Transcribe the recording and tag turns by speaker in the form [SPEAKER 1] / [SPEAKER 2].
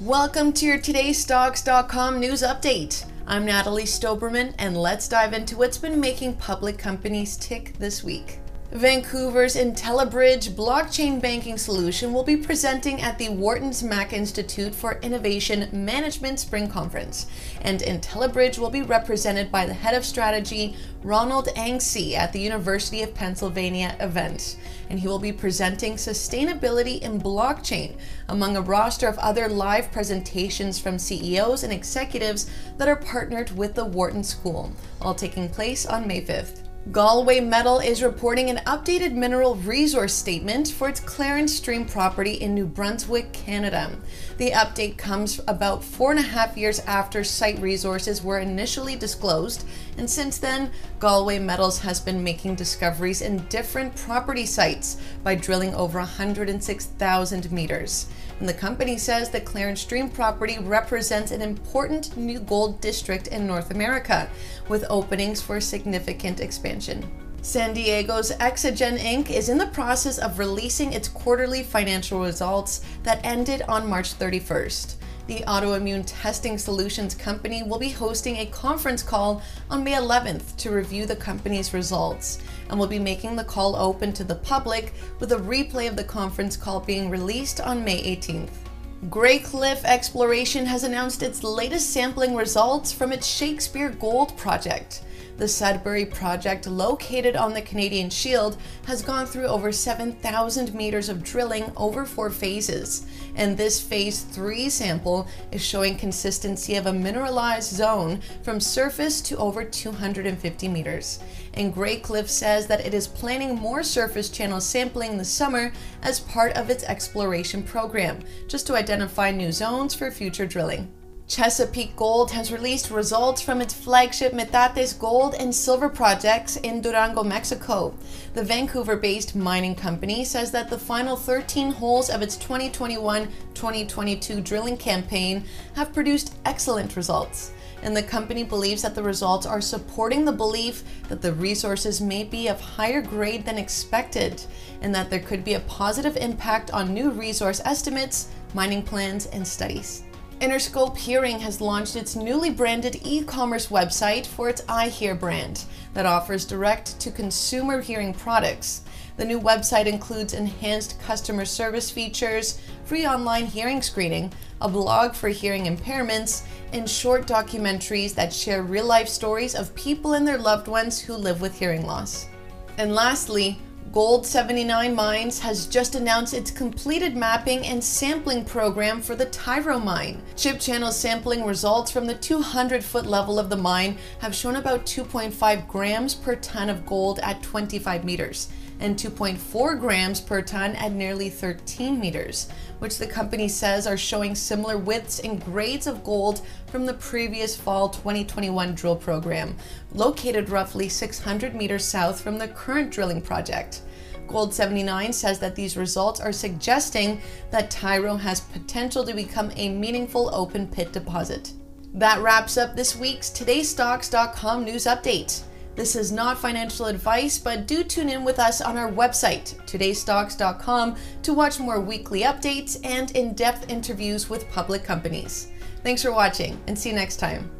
[SPEAKER 1] Welcome to your TodayStocks.com news update. I'm Natalie Stoberman, and let's dive into what's been making public companies tick this week. Vancouver's Intellabridge blockchain banking solution will be presenting at the Wharton's Mack Institute for Innovation Management Spring Conference, and Intellabridge will be represented by the head of strategy, Ronald Ang at the University of Pennsylvania event, and he will be presenting sustainability in blockchain among a roster of other live presentations from CEOs and executives that are partnered with the Wharton School, all taking place on May 5th. Galway Metal is reporting an updated mineral resource statement for its Clarence Stream property in New Brunswick, Canada. The update comes about four and a half years after site resources were initially disclosed, and since then, Galway Metals has been making discoveries in different property sites by drilling over 106,000 meters. And the company says the Clarence Stream property represents an important new gold district in North America, with openings for significant expansion. San Diego's Exagen Inc. is in the process of releasing its quarterly financial results that ended on March 31st. The autoimmune testing solutions company will be hosting a conference call on May 11th to review the company's results and will be making the call open to the public with a replay of the conference call being released on May 18th. Greycliff Exploration has announced its latest sampling results from its Shakespeare Gold project. The Sudbury project, located on the Canadian Shield, has gone through over 7,000 meters of drilling over four phases. And this phase 3 sample is showing consistency of a mineralized zone from surface to over 250 meters. And Greycliff says that it is planning more surface channel sampling this summer as part of its exploration program, just to identify new zones for future drilling. Chesapeake Gold has released results from its flagship Metates gold and silver projects in Durango, Mexico. The Vancouver based mining company says that the final 13 holes of its 2021 2022 drilling campaign have produced excellent results. And the company believes that the results are supporting the belief that the resources may be of higher grade than expected, and that there could be a positive impact on new resource estimates, mining plans, and studies. InnerScope Hearing has launched its newly branded e commerce website for its iHear brand that offers direct to consumer hearing products. The new website includes enhanced customer service features, free online hearing screening, a blog for hearing impairments, and short documentaries that share real life stories of people and their loved ones who live with hearing loss. And lastly, Gold 79 Mines has just announced its completed mapping and sampling program for the Tyro mine. Chip channel sampling results from the 200 foot level of the mine have shown about 2.5 grams per ton of gold at 25 meters and 2.4 grams per ton at nearly 13 meters, which the company says are showing similar widths and grades of gold from the previous fall 2021 drill program, located roughly 600 meters south from the current drilling project. Gold 79 says that these results are suggesting that Tyro has potential to become a meaningful open pit deposit. That wraps up this week's TodayStocks.com news update. This is not financial advice, but do tune in with us on our website, todaystocks.com, to watch more weekly updates and in depth interviews with public companies. Thanks for watching and see you next time.